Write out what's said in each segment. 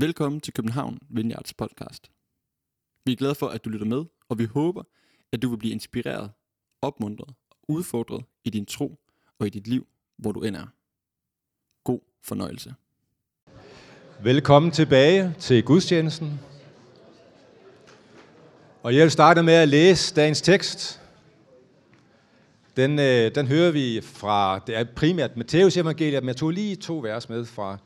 Velkommen til København Vineyards podcast. Vi er glade for, at du lytter med, og vi håber, at du vil blive inspireret, opmuntret og udfordret i din tro og i dit liv, hvor du end er. God fornøjelse. Velkommen tilbage til gudstjenesten. Og jeg vil starte med at læse dagens tekst. Den, øh, den hører vi fra, det er primært Matteus evangeliet, men jeg tog lige to vers med fra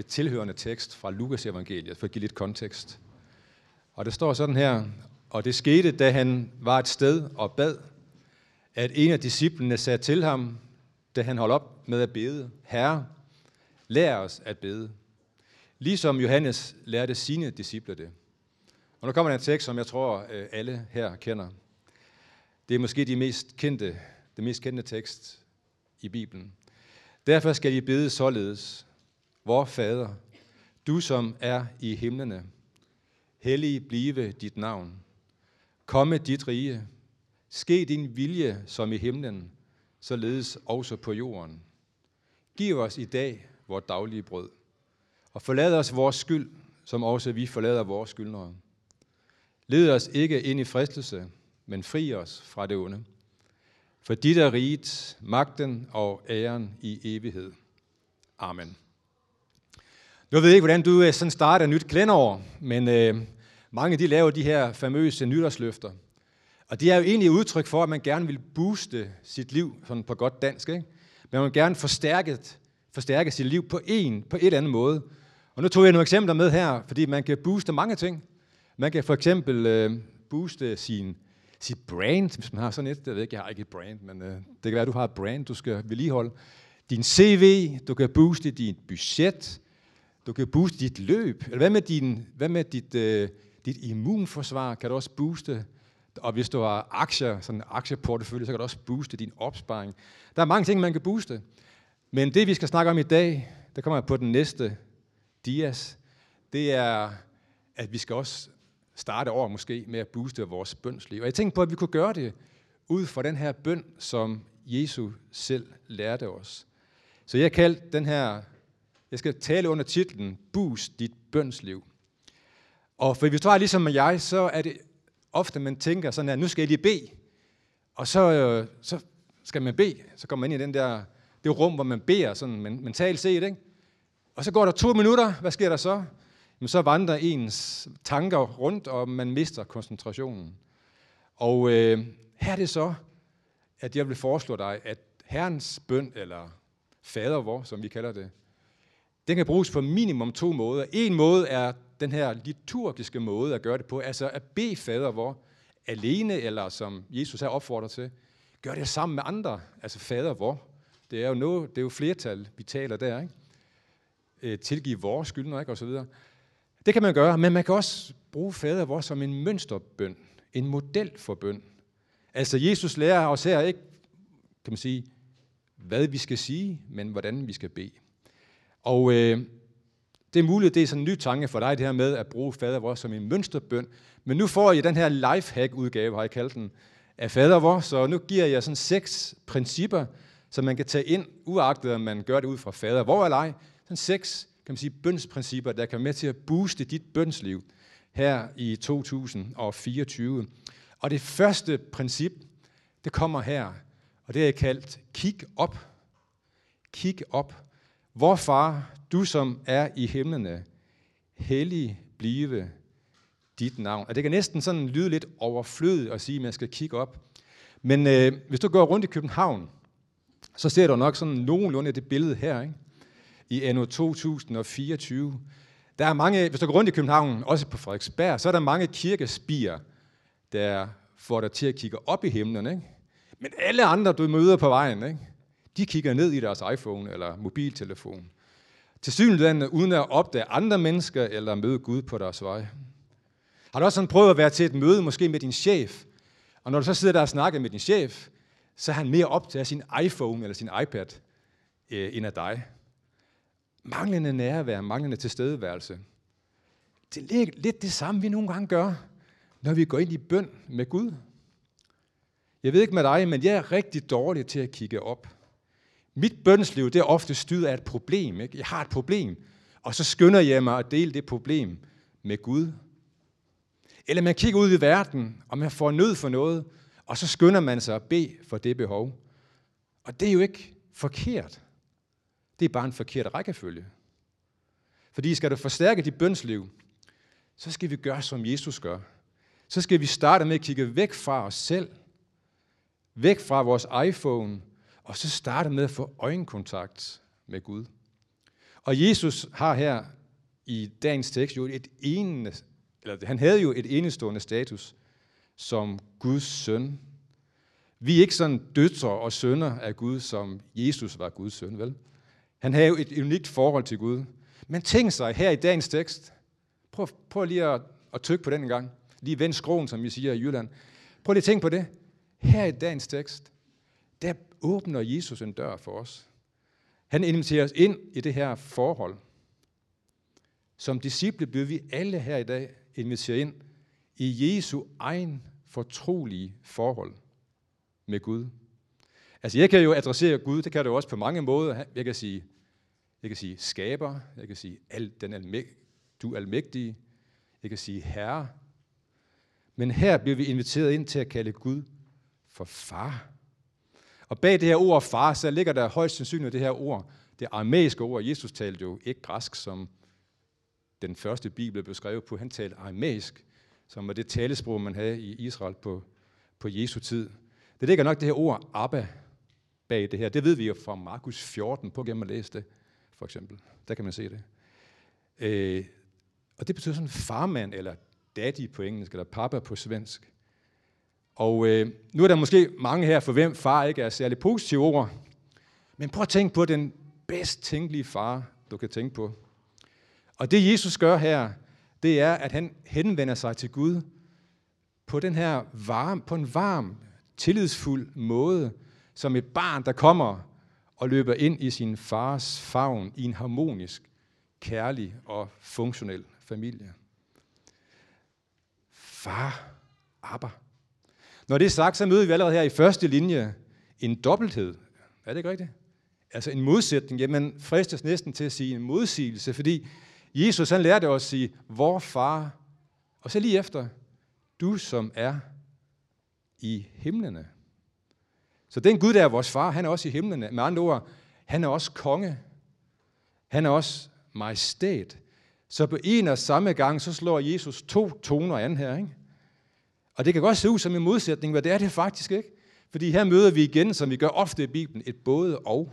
det tilhørende tekst fra Lukas evangeliet, for at give lidt kontekst. Og det står sådan her, og det skete, da han var et sted og bad, at en af disciplene sagde til ham, da han holdt op med at bede, Herre, lær os at bede, ligesom Johannes lærte sine disciple det. Og nu kommer der en tekst, som jeg tror øh, alle her kender. Det er måske de mest kendte, det mest kendte tekst i Bibelen. Derfor skal I bede således. Vor Fader, du som er i himlene, hellig blive dit navn. Komme dit rige. Ske din vilje som i himlen, således også på jorden. Giv os i dag vores daglige brød, og forlad os vores skyld, som også vi forlader vores skyldnere. Led os ikke ind i fristelse, men fri os fra det onde. For dit er riget, magten og æren i evighed. Amen. Nu ved jeg ikke, hvordan du øh, sådan starter et nyt kalenderår, men øh, mange de laver de her famøse nytårsløfter. Og det er jo egentlig et udtryk for, at man gerne vil booste sit liv, sådan på godt dansk. Ikke? Men man vil gerne forstærke, forstærke sit liv på en, på et eller andet måde. Og nu tog jeg nogle eksempler med her, fordi man kan booste mange ting. Man kan for eksempel øh, booste sin, sit brand, hvis man har sådan et. Jeg ved ikke, jeg har ikke et brand, men øh, det kan være, at du har et brand, du skal vedligeholde. Din CV, du kan booste dit budget, du kan booste dit løb. Eller hvad med, din, hvad med dit, øh, dit immunforsvar? Kan du også booste? Og hvis du har aktier, sådan en aktieportefølje, så kan du også booste din opsparing. Der er mange ting, man kan booste. Men det, vi skal snakke om i dag, der kommer på den næste dias, det er, at vi skal også starte over måske med at booste vores bønsliv. Og jeg tænkte på, at vi kunne gøre det ud fra den her bøn, som Jesus selv lærte os. Så jeg kaldte den her jeg skal tale under titlen Boost dit bønsliv. Og for hvis du er ligesom jeg, så er det ofte, man tænker sådan her, nu skal jeg lige bede. Og så, øh, så skal man bede. Så kommer man ind i den der, det rum, hvor man beder sådan mentalt set. Ikke? Og så går der to minutter. Hvad sker der så? Jamen, så vandrer ens tanker rundt, og man mister koncentrationen. Og øh, her er det så, at jeg vil foreslå dig, at Herrens bøn, eller fader vor, som vi kalder det, den kan bruges på minimum to måder. En måde er den her liturgiske måde at gøre det på, altså at bede fader vor alene, eller som Jesus har opfordrer til, gør det sammen med andre, altså fader vor. Det er jo, noget, det er jo flertal, vi taler der, ikke? Øh, tilgive vores skyldner, ikke? Og så videre. Det kan man gøre, men man kan også bruge fader vor som en mønsterbøn, en model for bøn. Altså Jesus lærer os her ikke, kan man sige, hvad vi skal sige, men hvordan vi skal bede. Og øh, det er muligt, det er sådan en ny tanke for dig, det her med at bruge fader vor som en mønsterbøn. Men nu får I den her lifehack-udgave, har jeg kaldt den, af fader vor, så nu giver jeg sådan seks principper, som man kan tage ind, uagtet om man gør det ud fra fader vor eller ej. Sådan seks, kan man sige, bønsprincipper, der kan være med til at booste dit bønsliv her i 2024. Og det første princip, det kommer her, og det er kaldt kig op. Kig op. Vor far, du som er i himlene, hellig blive dit navn. Og det kan næsten sådan lyde lidt overflødigt at sige, at man skal kigge op. Men øh, hvis du går rundt i København, så ser du nok sådan nogenlunde det billede her, ikke? i anno 2024. Der er mange, hvis du går rundt i København, også på Frederiksberg, så er der mange kirkespier, der får dig til at kigge op i himlen. Ikke? Men alle andre, du møder på vejen, ikke? De kigger ned i deres iPhone eller mobiltelefon. Til synligheden uden at opdage andre mennesker eller møde Gud på deres vej. Har du også sådan prøvet at være til et møde, måske med din chef, og når du så sidder der og snakker med din chef, så er han mere optaget af sin iPhone eller sin iPad, øh, end af dig. Manglende nærvær, manglende tilstedeværelse. Det er lidt det samme, vi nogle gange gør, når vi går ind i bøn med Gud. Jeg ved ikke med dig, men jeg er rigtig dårlig til at kigge op. Mit bønsliv, det er ofte styret af et problem. Ikke? Jeg har et problem, og så skynder jeg mig at dele det problem med Gud. Eller man kigger ud i verden, og man får nød for noget, og så skynder man sig at bede for det behov. Og det er jo ikke forkert. Det er bare en forkert rækkefølge. Fordi skal du forstærke dit bønsliv, så skal vi gøre, som Jesus gør. Så skal vi starte med at kigge væk fra os selv, væk fra vores iPhone, og så starte med at få øjenkontakt med Gud. Og Jesus har her i dagens tekst jo et enende, eller han havde jo et enestående status som Guds søn. Vi er ikke sådan døtre og sønner af Gud, som Jesus var Guds søn, vel? Han havde jo et unikt forhold til Gud. Men tænk sig her i dagens tekst, prøv, prøv lige at, at tykke på den en gang. Lige vend skroen, som vi siger i Jylland. Prøv lige at tænke på det. Her i dagens tekst, der åbner Jesus en dør for os. Han inviterer os ind i det her forhold. Som disciple bliver vi alle her i dag inviteret ind i Jesu egen fortrolige forhold med Gud. Altså jeg kan jo adressere Gud, det kan det jo også på mange måder. Jeg kan sige, jeg kan sige skaber, jeg kan sige al, den almæg, du almægtige, jeg kan sige herre. Men her bliver vi inviteret ind til at kalde Gud for far. Og bag det her ord far, så ligger der højst sandsynligt det her ord, det aramæiske ord. Jesus talte jo ikke græsk, som den første bibel blev skrevet på. Han talte aramæisk, som var det talesprog, man havde i Israel på, på Jesu tid. Det ligger nok det her ord Abba bag det her. Det ved vi jo fra Markus 14. På gennem at læse det, for eksempel. Der kan man se det. Øh, og det betyder sådan farmand, eller daddy på engelsk, eller papa på svensk. Og øh, nu er der måske mange her, for hvem far ikke er særlig positive ord. Men prøv at tænke på den bedst tænkelige far, du kan tænke på. Og det Jesus gør her, det er, at han henvender sig til Gud på den her varm, på en varm, tillidsfuld måde, som et barn, der kommer og løber ind i sin fars favn i en harmonisk, kærlig og funktionel familie. Far, Abba. Når det er sagt, så møder vi allerede her i første linje en dobbelthed. Er det ikke rigtigt? Altså en modsætning. Jamen, fristes næsten til at sige en modsigelse, fordi Jesus han lærte os at sige, vor far, og så lige efter, du som er i himlene. Så den Gud, der er vores far, han er også i himlene. Med andre ord, han er også konge. Han er også majestæt. Så på en og samme gang, så slår Jesus to toner an her. Ikke? Og det kan godt se ud som en modsætning, men det er det faktisk ikke. Fordi her møder vi igen, som vi gør ofte i Bibelen, et både og.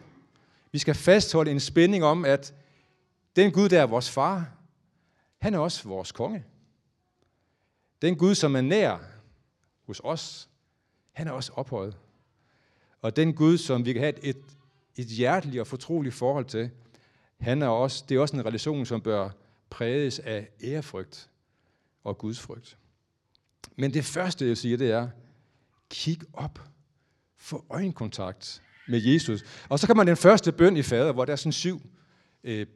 Vi skal fastholde en spænding om, at den Gud, der er vores far, han er også vores konge. Den Gud, som er nær hos os, han er også ophøjet. Og den Gud, som vi kan have et, et hjerteligt og fortroligt forhold til, han er også, det er også en relation, som bør præges af ærefrygt og gudsfrygt. Men det første, jeg siger, det er, kig op. Få øjenkontakt med Jesus. Og så kan man den første bøn i fader, hvor der er sådan syv øh,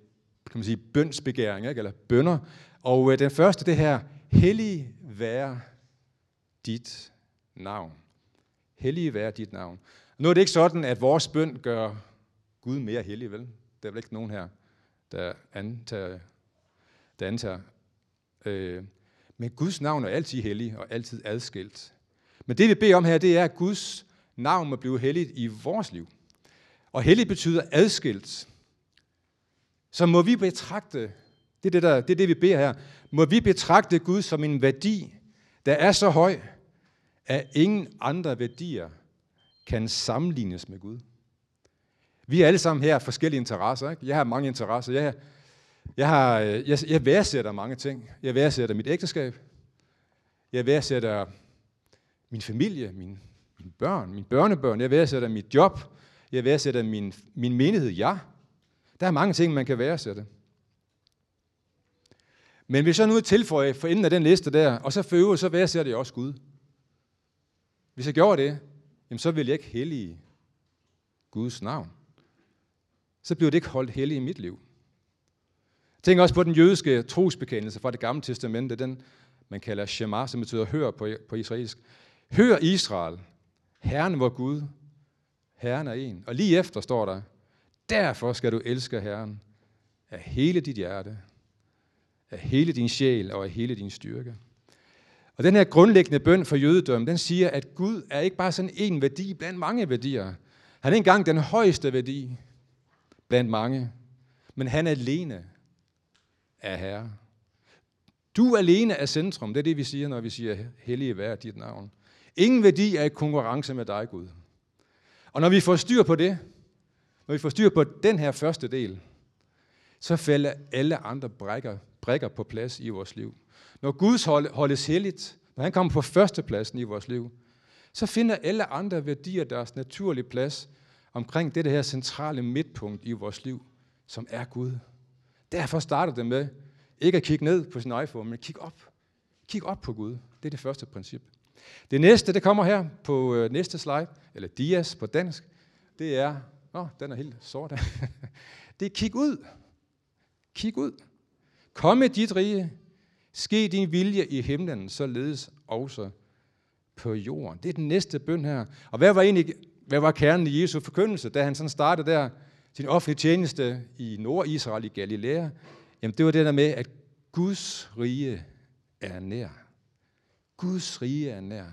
kan man sige, bønsbegæringer, ikke? eller bønder. Og øh, den første, det her, hellig være dit navn. Hellig være dit navn. Nu er det ikke sådan, at vores bøn gør Gud mere hellig, vel? Der er vel ikke nogen her, der antager. Der antager. Øh, men Guds navn er altid hellig og altid adskilt. Men det vi beder om her, det er, at Guds navn må blive helligt i vores liv. Og hellig betyder adskilt. Så må vi betragte, det er det, der, det er det, vi beder her, må vi betragte Gud som en værdi, der er så høj, at ingen andre værdier kan sammenlignes med Gud. Vi er alle sammen her forskellige interesser. Ikke? Jeg har mange interesser. Jeg, jeg, har, øh, jeg, jeg værdsætter mange ting. Jeg værdsætter mit ægteskab. Jeg værdsætter min familie, mine, mine børn, mine børnebørn. Jeg værdsætter mit job. Jeg værdsætter min, min menighed, ja. Der er mange ting, man kan værdsætte. Men hvis jeg nu tilføjer for enden af den liste der, og så for øvrigt, så værdsætter jeg også Gud. Hvis jeg gjorde det, jamen så vil jeg ikke hellige Guds navn. Så bliver det ikke holdt hellig i mit liv. Tænk også på den jødiske trosbekendelse fra det gamle testamente, den man kalder Shema, som betyder hør på, på israelsk. Hør Israel, Herren vor Gud, Herren er en. Og lige efter står der, derfor skal du elske Herren af hele dit hjerte, af hele din sjæl og af hele din styrke. Og den her grundlæggende bøn for jødedømmen, den siger, at Gud er ikke bare sådan en værdi blandt mange værdier. Han er engang den højeste værdi blandt mange, men han alene er herre. Du alene er centrum, det er det, vi siger, når vi siger, hellige vær dit navn. Ingen værdi er i konkurrence med dig, Gud. Og når vi får styr på det, når vi får styr på den her første del, så falder alle andre brækker, brækker på plads i vores liv. Når Guds holdes helligt, når han kommer på førstepladsen i vores liv, så finder alle andre værdier deres naturlige plads omkring det her centrale midtpunkt i vores liv, som er Gud. Derfor starter det med ikke at kigge ned på sin iPhone, men kigge op. Kig op på Gud. Det er det første princip. Det næste, det kommer her på øh, næste slide, eller dias på dansk, det er, åh, den er helt sort det er kig ud. Kig ud. Kom med dit rige. Ske din vilje i himlen, således også på jorden. Det er den næste bøn her. Og hvad var egentlig hvad var kernen i Jesu forkyndelse, da han sådan startede der sin offentlige tjeneste i Nord-Israel i Galilea? Jamen det var det der med, at Guds rige er nær. Guds rige er nær.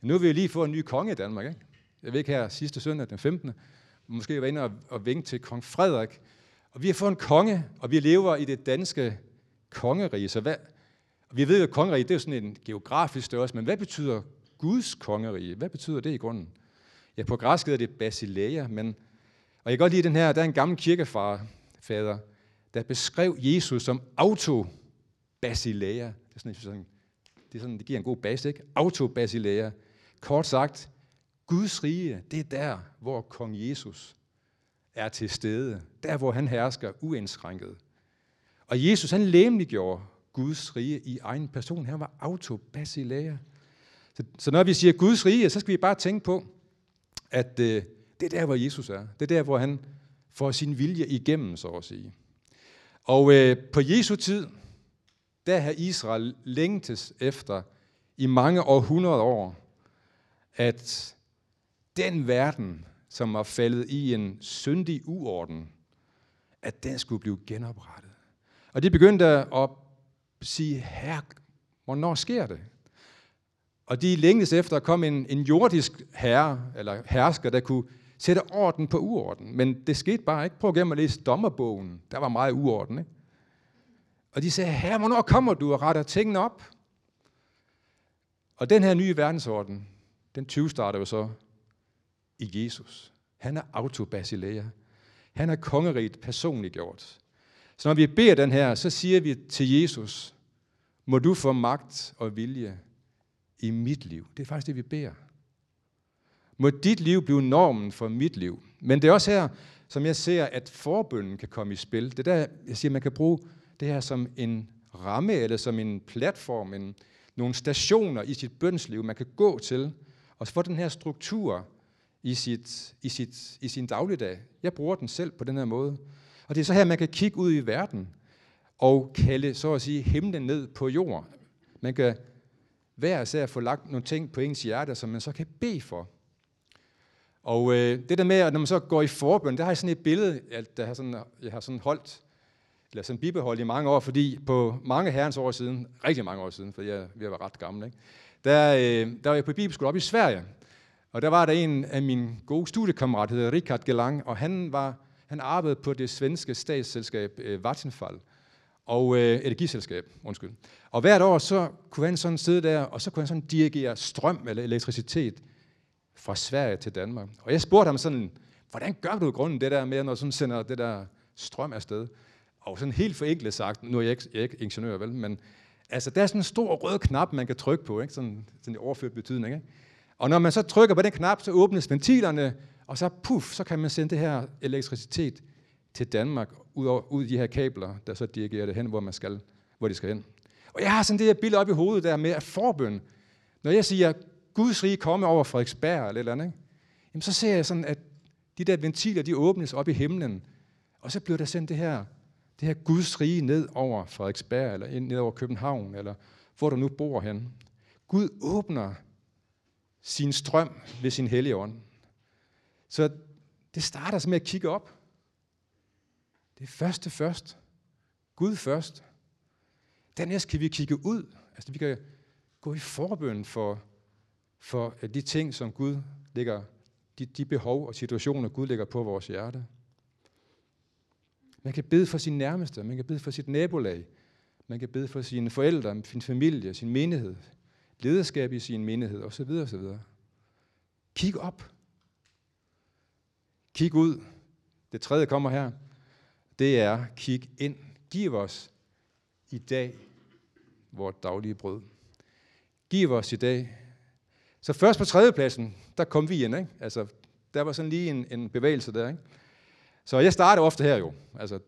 Nu vil vi lige få en ny konge i Danmark. Ikke? Jeg ved ikke her sidste søndag, den 15. Måske var inde og, og vinke til kong Frederik. Og vi har fået en konge, og vi lever i det danske kongerige. Så hvad, og vi ved jo, at kongerige det er sådan en geografisk størrelse, men hvad betyder Guds kongerige? Hvad betyder det i grunden? Ja, på græsk er det Basileia, men, og jeg kan godt lide den her, der er en gammel kirkefar, fader, der beskrev Jesus som auto Basileia. Det er sådan, sådan, det, er sådan, det giver en god base, ikke? Auto Basileia. Kort sagt, Guds rige, det er der, hvor kong Jesus er til stede. Der, hvor han hersker uindskrænket. Og Jesus, han læmeliggjorde Guds rige i egen person. Han var auto Basileia. Så, så når vi siger Guds rige, så skal vi bare tænke på, at øh, det er der, hvor Jesus er. Det er der, hvor han får sin vilje igennem, så at sige. Og øh, på Jesu tid, der har Israel længtes efter i mange århundrede år, at den verden, som var faldet i en syndig uorden, at den skulle blive genoprettet. Og de begyndte at sige, her, hvornår sker det? Og de længtes efter at komme en, en jordisk herre, eller hersker, der kunne sætte orden på uorden. Men det skete bare ikke. Prøv at at læse dommerbogen. Der var meget uorden, ikke? Og de sagde, herre, hvornår kommer du og retter tingene op? Og den her nye verdensorden, den 20 starter jo så i Jesus. Han er autobasilea. Han er kongeriget personligt gjort. Så når vi beder den her, så siger vi til Jesus, må du få magt og vilje i mit liv. Det er faktisk det, vi beder. Må dit liv blive normen for mit liv. Men det er også her, som jeg ser, at forbønden kan komme i spil. Det der, jeg siger, man kan bruge det her som en ramme, eller som en platform, en, nogle stationer i sit bønsliv, man kan gå til, og få den her struktur i, sit, i, sit, i sin dagligdag. Jeg bruger den selv på den her måde. Og det er så her, man kan kigge ud i verden, og kalde, så at sige, himlen ned på jord. Man kan hver især få lagt nogle ting på ens hjerte, som man så kan bede for. Og øh, det der med, at når man så går i forbøn, der har jeg sådan et billede, at der har sådan, jeg har sådan holdt, eller sådan bibeholdt i mange år, fordi på mange herrens år siden, rigtig mange år siden, for jeg, jeg var ret gammel, ikke? Der, øh, der var jeg på bibelskole op i Sverige, og der var der en af mine gode studiekammerater, der hedder Richard Gelang, og han, var, han arbejdede på det svenske statsselskab øh, Vattenfall, og øh, energiselskab, undskyld. Og hvert år, så kunne han sådan sidde der, og så kunne han sådan dirigere strøm eller elektricitet fra Sverige til Danmark. Og jeg spurgte ham sådan, hvordan gør du i grunden det der med, når du sender det der strøm afsted? Og sådan helt forenklet sagt, nu er jeg ikke, jeg er ikke ingeniør, vel, men altså, der er sådan en stor rød knap, man kan trykke på, ikke? Sådan, sådan i overført betydning. Ikke? Og når man så trykker på den knap, så åbnes ventilerne, og så puff, så kan man sende det her elektricitet til Danmark, ud, over, ud de her kabler, der så dirigerer det hen, hvor, man skal, hvor de skal hen. Og jeg har sådan det her billede op i hovedet der med, at forbøn, når jeg siger, Guds rige komme over Frederiksberg eller eller andet, ikke? Jamen, så ser jeg sådan, at de der ventiler, de åbnes op i himlen, og så bliver der sendt det her, det her Guds rige ned over Frederiksberg, eller ned over København, eller hvor du nu bor hen. Gud åbner sin strøm ved sin hellige ånd. Så det starter med at kigge op. Det er første først. Gud først. Dernæst kan vi kigge ud. Altså vi kan gå i forbøn for, for øh, de ting, som Gud lægger, de, de behov og situationer, Gud lægger på vores hjerte. Man kan bede for sin nærmeste, man kan bede for sit nabolag, man kan bede for sine forældre, sin familie, sin menighed, lederskab i sin menighed osv. osv. Kig op. Kig ud. Det tredje kommer her. Det er kig ind. Giv os i dag vores daglige brød. Giv os i dag. Så først på tredjepladsen, der kom vi ind. Ikke? Altså, der var sådan lige en, en bevægelse der. Ikke? Så jeg starter ofte her jo, altså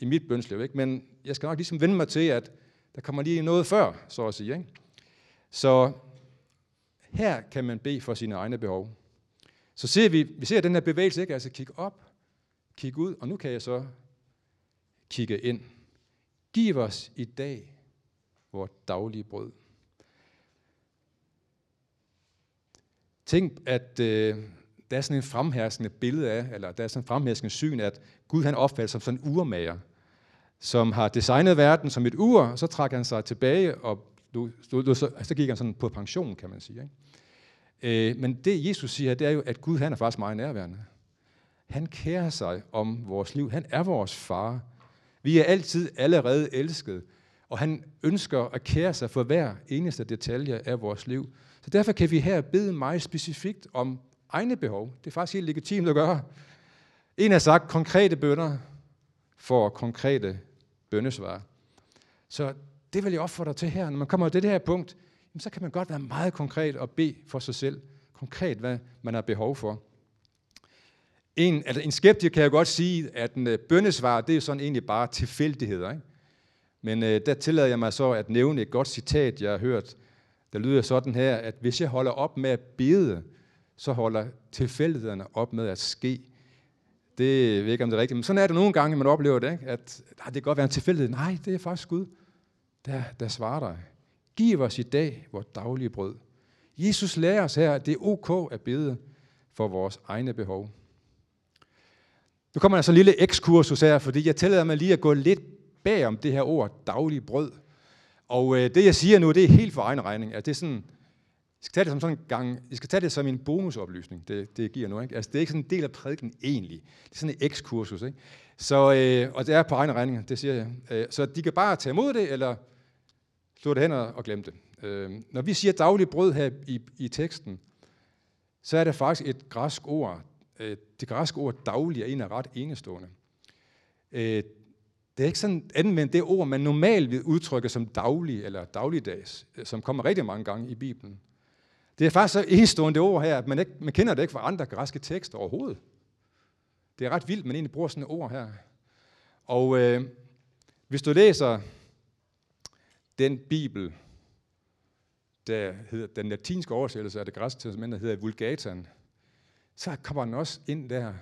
i mit bønsliv, ikke? men jeg skal nok ligesom vende mig til, at der kommer lige noget før, så at sige. Ikke? Så her kan man bede for sine egne behov. Så ser vi, vi ser den her bevægelse, ikke? altså kig op, kig ud, og nu kan jeg så kigge ind. Giv os i dag vores daglige brød. Tænk, at øh, der er sådan en fremherskende billede af, eller der er sådan en fremherskende syn, at Gud han opfattes som sådan en urmager, som har designet verden som et ur, og så trækker han sig tilbage, og du, du, du, så, så gik han sådan på pension, kan man sige. Ikke? Øh, men det Jesus siger, det er jo, at Gud han er faktisk meget nærværende. Han kærer sig om vores liv. Han er vores far. Vi er altid allerede elsket, og han ønsker at kære sig for hver eneste detalje af vores liv. Så derfor kan vi her bede meget specifikt om egne behov. Det er faktisk helt legitimt at gøre. En har sagt, konkrete bønder for konkrete bøndesvar. Så det vil jeg opfordre til her. Når man kommer til det her punkt, så kan man godt være meget konkret og bede for sig selv. Konkret, hvad man har behov for. En, altså en skeptiker kan jeg godt sige, at en øh, bøndesvar, det er sådan egentlig bare tilfældigheder. Ikke? Men øh, der tillader jeg mig så at nævne et godt citat, jeg har hørt. Der lyder sådan her, at hvis jeg holder op med at bede, så holder tilfældighederne op med at ske. Det ved ikke, om det er rigtigt, men sådan er det nogle gange, man oplever det, ikke? at nej, det kan godt være en tilfældighed. Nej, det er faktisk Gud, der, der svarer dig. Giv os i dag vores daglige brød. Jesus lærer os her, at det er ok at bede for vores egne behov. Nu kommer der så en lille ekskursus her, fordi jeg tillader mig lige at gå lidt bag om det her ord, daglige brød. Og øh, det, jeg siger nu, det er helt for egen regning. Altså, det er sådan, I skal tage det som sådan en gang, I skal tage det som en bonusoplysning, det, det giver nu. Ikke? Altså, det er ikke sådan en del af prædiken egentlig. Det er sådan et ekskursus. Ikke? Så, øh, og det er på egen regning, det siger jeg. Øh, så de kan bare tage imod det, eller slå det hen og glemme det. Øh, når vi siger daglig brød her i, i teksten, så er det faktisk et græsk ord. Øh, det græske ord daglig er en af ret enestående. Øh, det er ikke sådan anvendt det ord, man normalt vil udtrykke som daglig eller dagligdags, øh, som kommer rigtig mange gange i Bibelen. Det er faktisk så enestående ord her, at man, ikke, man kender det ikke fra andre græske tekster overhovedet. Det er ret vildt, man egentlig bruger sådan et ord her. Og øh, hvis du læser den bibel, der hedder den latinske oversættelse af det græske testament, der hedder Vulgatan, så kommer den også ind der.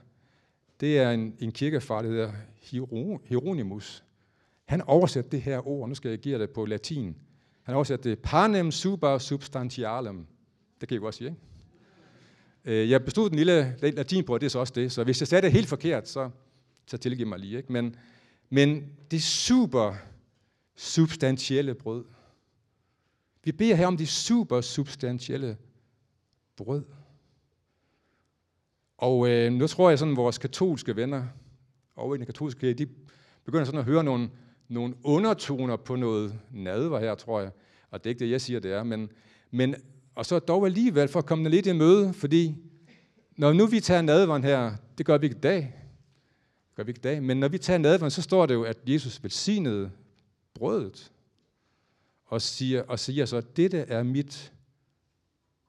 Det er en, en kirkefar, der hedder Hieronymus. Han oversætter det her ord, nu skal jeg give det på latin. Han oversætter det panem super substantialem. Det kan jeg godt sige, ikke? Øh, jeg bestod den lille latin på, det er så også det. Så hvis jeg sagde det helt forkert, så, så tilgiv mig lige. Ikke? Men, men det super substantielle brød. Vi beder her om det super substantielle brød. Og øh, nu tror jeg sådan, at vores katolske venner over i den katolske kirke, de begynder sådan at høre nogle, nogle undertoner på noget nadver her, tror jeg. Og det er ikke det, jeg siger, det er. Men, men, og så dog alligevel for at komme lidt i møde, fordi når nu vi tager nadveren her, det gør vi ikke i dag, det gør vi ikke i dag, men når vi tager nadveren, så står det jo, at Jesus velsignede brødet, og siger, og siger så, dette er mit,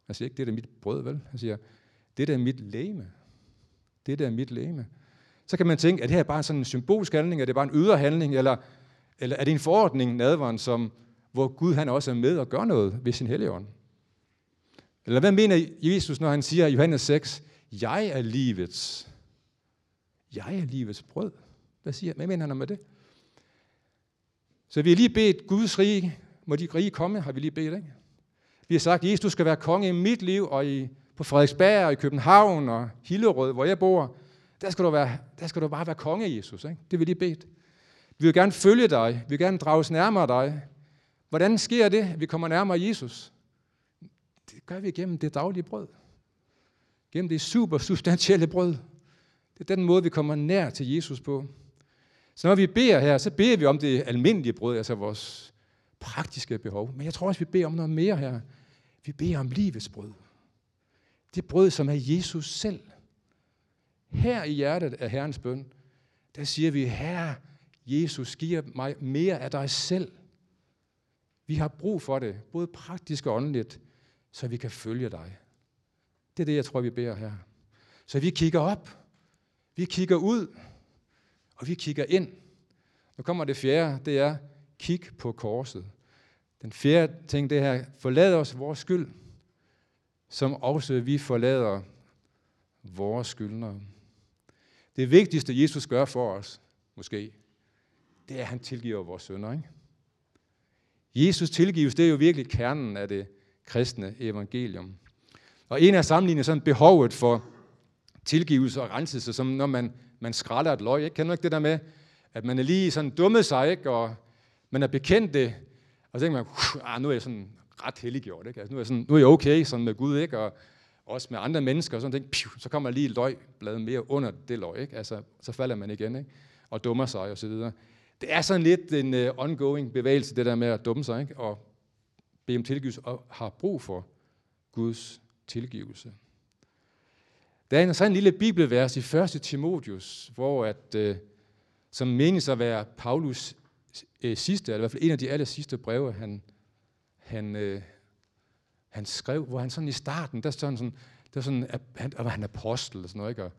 han siger ikke, dette er mit brød, vel? Han siger, det er mit læme. Det der er mit læme. Så kan man tænke, at det her er bare sådan en symbolsk handling, er det bare en ydre handling, eller, eller er det en forordning, nadveren, som, hvor Gud han også er med og gør noget ved sin helligånd? Eller hvad mener Jesus, når han siger i Johannes 6, jeg er livets, jeg er livets brød? Hvad, siger, hvad mener han med det? Så vi har lige bedt Guds rige, må de rige komme, har vi lige bedt, ikke? Vi har sagt, Jesus, du skal være konge i mit liv, og i, på Frederiksberg, og i København, og Hillerød, hvor jeg bor. der skal du, være, der skal du bare være konge, Jesus. Ikke? Det vil de bede. Vi vil gerne følge dig. Vi vil gerne drages nærmere dig. Hvordan sker det, at vi kommer nærmere Jesus? Det gør vi gennem det daglige brød. Gennem det super substantielle brød. Det er den måde, vi kommer nær til Jesus på. Så når vi beder her, så beder vi om det almindelige brød, altså vores praktiske behov. Men jeg tror også, vi beder om noget mere her. Vi beder om livets brød. Det brød, som er Jesus selv. Her i hjertet af Herrens bøn, der siger vi, Herre, Jesus, giv mig mere af dig selv. Vi har brug for det, både praktisk og åndeligt, så vi kan følge dig. Det er det, jeg tror, vi beder her. Så vi kigger op, vi kigger ud, og vi kigger ind. Nu kommer det fjerde, det er, kig på korset. Den fjerde ting, det her, forlad os vores skyld, som også vi forlader vores skyldnere. Det vigtigste, Jesus gør for os, måske, det er, at han tilgiver vores sønder. Ikke? Jesus tilgives, det er jo virkelig kernen af det kristne evangelium. Og en af sammenligningerne sådan behovet for tilgivelse og renselse, som når man, man skralder et løg. Ikke? Kender du ikke det der med, at man er lige sådan dummet sig, ikke? og man er bekendt det, og så tænker man, ah, nu er jeg sådan ret helliggjort, ikke? Altså, nu, er jeg sådan, nu er jeg okay sådan med Gud, ikke? og også med andre mennesker, og sådan ting, piu, så kommer lige et løgblad mere under det løg, ikke? Altså, så falder man igen, ikke? og dummer sig og så videre. Det er sådan lidt en uh, ongoing bevægelse, det der med at dumme sig, ikke? og bede om tilgivelse, og har brug for Guds tilgivelse. Der er en sådan en lille bibelvers i 1. Timotius, hvor at, uh, som menes at være Paulus uh, sidste, eller i hvert fald en af de aller sidste breve, han, han, øh, han skrev, hvor han sådan i starten, der står sådan, der sådan, at han, at han er apostel og sådan noget, ikke? og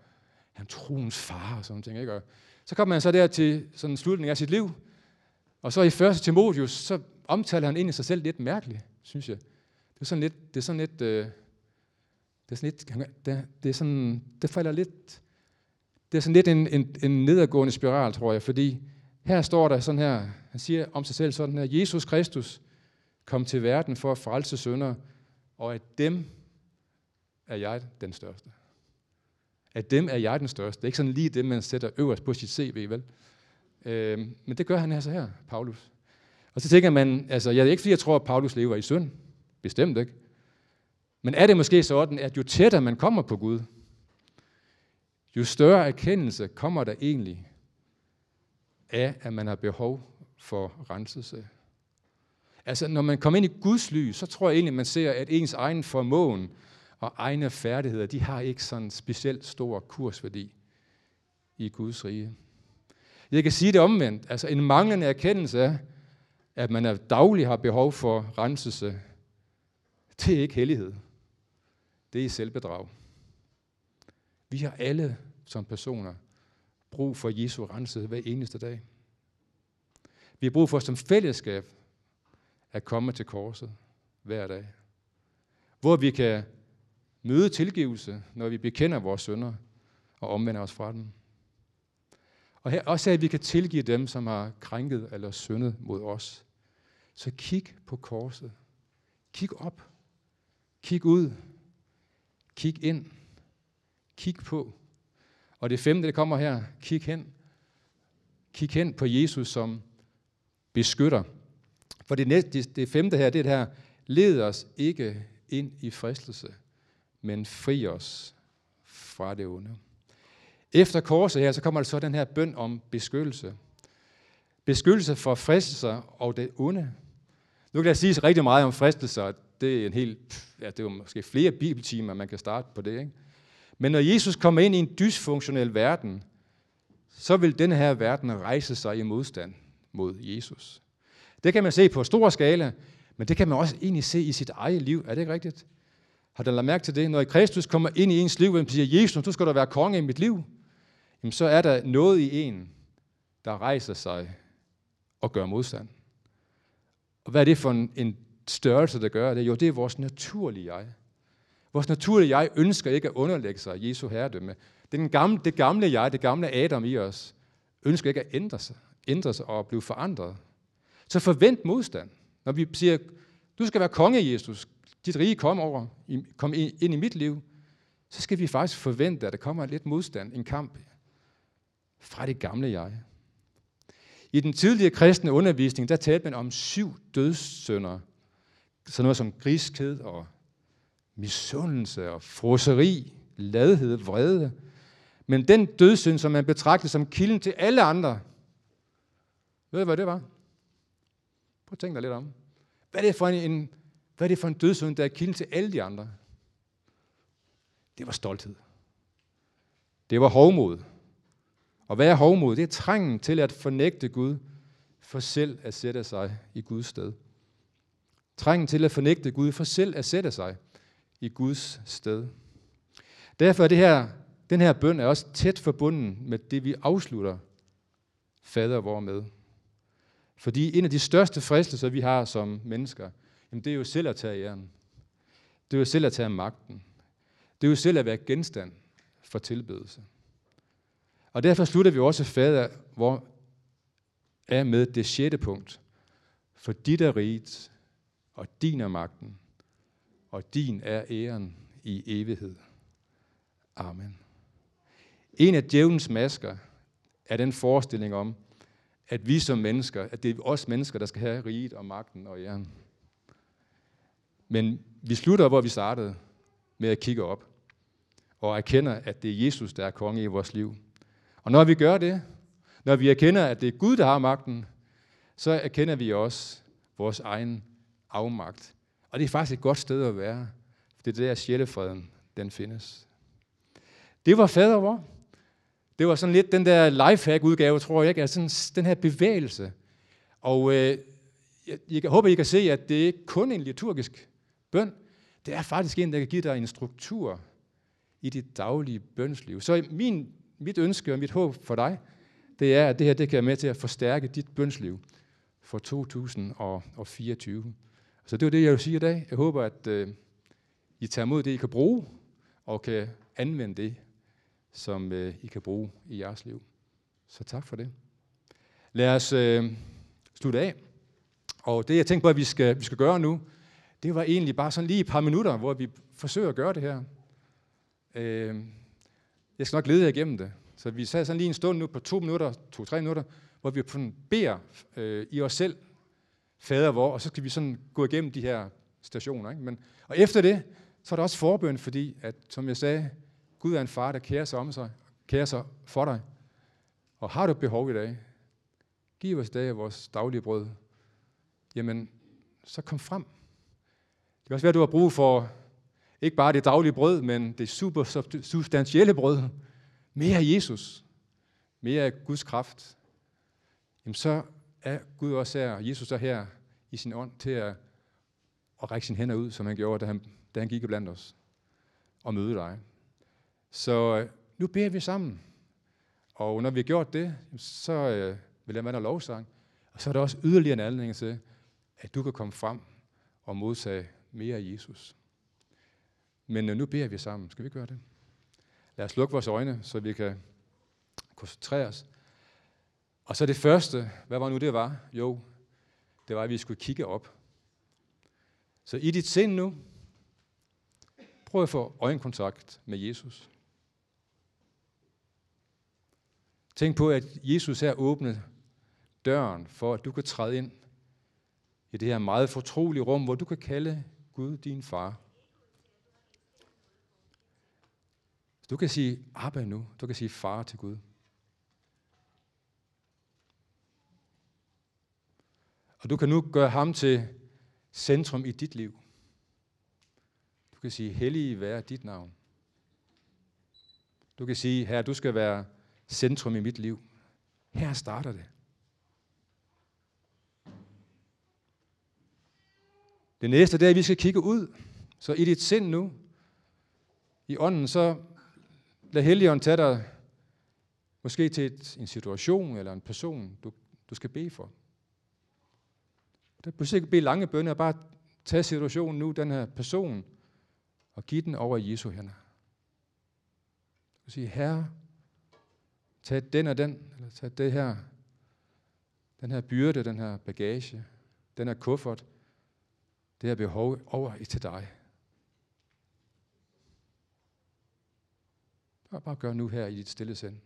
han troens far og sådan ting, ikke? Og så kommer han så der til sådan slutningen af sit liv, og så i 1. Timotius, så omtaler han egentlig sig selv lidt mærkeligt, synes jeg. Det er sådan lidt, det er sådan lidt, øh, det er sådan lidt, det, det, er sådan, det falder lidt, det er sådan lidt en, en, en nedadgående spiral, tror jeg, fordi her står der sådan her, han siger om sig selv sådan her, Jesus Kristus kom til verden for at frelse sønder, og at dem er jeg den største. At dem er jeg den største. Det er ikke sådan lige det, man sætter øverst på sit CV, vel? Øh, men det gør han altså her, Paulus. Og så tænker man, altså, jeg er ikke fordi, jeg tror, at Paulus lever i synd. Bestemt ikke. Men er det måske sådan, at jo tættere man kommer på Gud, jo større erkendelse kommer der egentlig af, at man har behov for renselse. Altså, når man kommer ind i Guds lys, så tror jeg egentlig, man ser, at ens egen formåen og egne færdigheder, de har ikke sådan specielt stor kursværdi i Guds rige. Jeg kan sige det omvendt. Altså, en manglende erkendelse af, at man er daglig har behov for renselse, det er ikke hellighed. Det er selvbedrag. Vi har alle som personer brug for Jesu renselse hver eneste dag. Vi har brug for som fællesskab at komme til korset hver dag. Hvor vi kan møde tilgivelse, når vi bekender vores sønder og omvender os fra dem. Og her også at vi kan tilgive dem, som har krænket eller syndet mod os. Så kig på korset. Kig op. Kig ud. Kig ind. Kig på. Og det femte, det kommer her. Kig hen. Kig hen på Jesus som beskytter. For det, næste, det, det femte her, det er det her. Led os ikke ind i fristelse, men fri os fra det onde. Efter korset her, så kommer der så den her bøn om beskyttelse. Beskyttelse for fristelser og det onde. Nu kan der siges rigtig meget om fristelser. Det er en helt, ja, det er måske flere bibeltimer, man kan starte på det. Ikke? Men når Jesus kommer ind i en dysfunktionel verden, så vil den her verden rejse sig i modstand mod Jesus. Det kan man se på stor skala, men det kan man også egentlig se i sit eget liv. Er det ikke rigtigt? Har du lagt mærke til det? Når Kristus kommer ind i ens liv, og siger, Jesus, du skal da være konge i mit liv, jamen så er der noget i en, der rejser sig og gør modstand. Og hvad er det for en, en størrelse, der gør det? Jo, det er vores naturlige jeg. Vores naturlige jeg ønsker ikke at underlægge sig Jesu herredømme. Den gamle, det gamle jeg, det gamle Adam i os, ønsker ikke at ændre sig, ændre sig og blive forandret. Så forvent modstand. Når vi siger, du skal være konge, Jesus, dit rige kom over, kom ind i mit liv, så skal vi faktisk forvente, at der kommer lidt modstand, en kamp fra det gamle jeg. I den tidlige kristne undervisning, der talte man om syv dødssynder. Sådan noget som griskhed og misundelse og froseri, ladhed, vrede. Men den dødssynd, som man betragtede som kilden til alle andre, ved du, hvad det var? Prøv at tænke dig lidt om. Hvad er det for en, hvad er det for en dødsund, der er kilden til alle de andre? Det var stolthed. Det var hovmod. Og hvad er hovmod? Det er trængen til at fornægte Gud, for selv at sætte sig i Guds sted. Trængen til at fornægte Gud, for selv at sætte sig i Guds sted. Derfor er det her, den her bøn er også tæt forbundet med det, vi afslutter fader vor med. Fordi en af de største fristelser, vi har som mennesker, jamen det er jo selv at tage æren. Det er jo selv at tage magten. Det er jo selv at være genstand for tilbedelse. Og derfor slutter vi også fader, hvor er med det sjette punkt. For dit er riget, og din er magten, og din er æren i evighed. Amen. En af djævelens masker er den forestilling om, at vi som mennesker, at det er os mennesker, der skal have riget og magten og æren. Men vi slutter, hvor vi startede, med at kigge op og erkender, at det er Jesus, der er konge i vores liv. Og når vi gør det, når vi erkender, at det er Gud, der har magten, så erkender vi også vores egen afmagt. Og det er faktisk et godt sted at være. Det er der sjælefreden, den findes. Det var fader vor. Det var sådan lidt den der lifehack-udgave, tror jeg ikke, altså sådan, den her bevægelse. Og øh, jeg, jeg håber, I kan se, at det ikke kun er en liturgisk bøn. Det er faktisk en, der kan give dig en struktur i dit daglige bønsliv. Så min, mit ønske og mit håb for dig, det er, at det her det kan være med til at forstærke dit bønsliv for 2024. Så det var det, jeg vil sige i dag. Jeg håber, at øh, I tager mod det, I kan bruge, og kan anvende det, som øh, I kan bruge i jeres liv. Så tak for det. Lad os øh, slutte af. Og det, jeg tænkte på, at vi skal, vi skal gøre nu, det var egentlig bare sådan lige et par minutter, hvor vi forsøger at gøre det her. Øh, jeg skal nok lede jer igennem det. Så vi sad sådan lige en stund nu på to minutter, to-tre minutter, hvor vi beder øh, i os selv, fader vor, og så skal vi sådan gå igennem de her stationer. Ikke? Men, og efter det, så er der også forbøn, fordi, at, som jeg sagde, Gud er en far, der kærer sig om sig, kærer sig for dig. Og har du et behov i dag, giv os i dag vores daglige brød, jamen, så kom frem. Det kan også være, at du har brug for ikke bare det daglige brød, men det super substantielle brød. Mere af Jesus. Mere af Guds kraft. Jamen så er Gud også her, Jesus er her i sin ånd til at, at række sine hænder ud, som han gjorde, da han, da han gik blandt os og møde dig. Så øh, nu beder vi sammen. Og når vi har gjort det, så øh, vil jeg være dig lovsang. Og så er der også yderligere en anledning til, at du kan komme frem og modtage mere af Jesus. Men øh, nu beder vi sammen. Skal vi gøre det? Lad os lukke vores øjne, så vi kan koncentrere os. Og så det første, hvad var nu det var? Jo, det var, at vi skulle kigge op. Så i dit sind nu, prøv at få øjenkontakt med Jesus. Tænk på, at Jesus her åbnet døren for, at du kan træde ind i det her meget fortrolige rum, hvor du kan kalde Gud din far. Du kan sige Abba nu. Du kan sige far til Gud. Og du kan nu gøre ham til centrum i dit liv. Du kan sige, hellige være dit navn. Du kan sige, her du skal være centrum i mit liv. Her starter det. Det næste det er, at vi skal kigge ud. Så i dit sind nu, i ånden, så lad Helligånden tage dig måske til et, en situation eller en person, du, du skal bede for. Du behøver ikke bede lange bønner, bare tage situationen nu, den her person, og give den over i Jesu hænder. Du kan sige, Herre, Tag den og den, eller tag det her, den her byrde, den her bagage, den her kuffert, det her behov over i til dig. Bare, bare gør nu her i dit stille sind.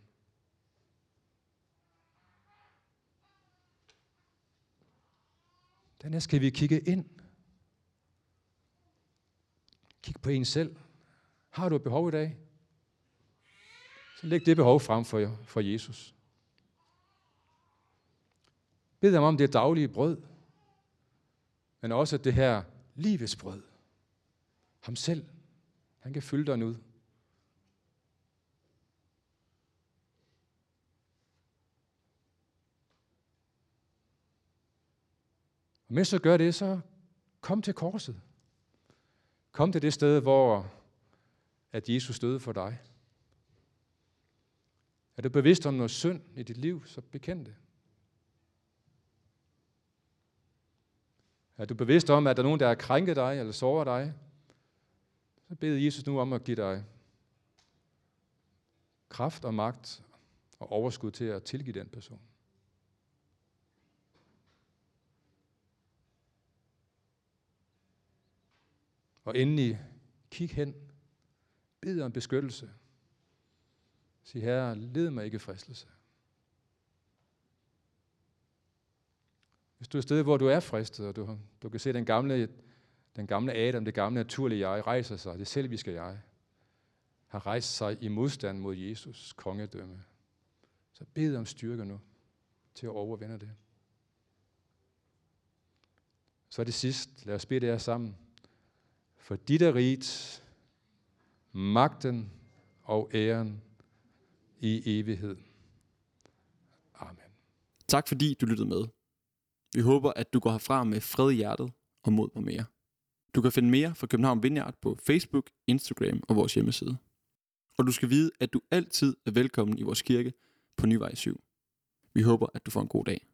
Dernæst skal vi kigge ind. Kig på en selv. Har du et behov i dag? Så læg det behov frem for, for Jesus. Bed ham om det daglige brød, men også det her livets brød. Ham selv. Han kan fylde dig ud. Og mens du gør det, så kom til korset. Kom til det sted, hvor at Jesus døde for dig. Er du bevidst om noget synd i dit liv, så bekend det. Er du bevidst om, at der er nogen, der har krænket dig eller såret dig, så bed Jesus nu om at give dig kraft og magt og overskud til at tilgive den person. Og endelig, kig hen. Bed om beskyttelse. Sig, Herre, led mig ikke fristelse. Hvis du er et sted, hvor du er fristet, og du, du kan se den gamle, den gamle Adam, det gamle naturlige jeg, rejser sig, det selviske jeg, har rejst sig i modstand mod Jesus kongedømme. Så bed om styrke nu til at overvinde det. Så er det sidst. Lad os bede det her sammen. For dit er rigt, magten og æren i evighed. Amen. Tak fordi du lyttede med. Vi håber, at du går herfra med fred i hjertet og mod på mere. Du kan finde mere fra København Vineyard på Facebook, Instagram og vores hjemmeside. Og du skal vide, at du altid er velkommen i vores kirke på Nyvej 7. Vi håber, at du får en god dag.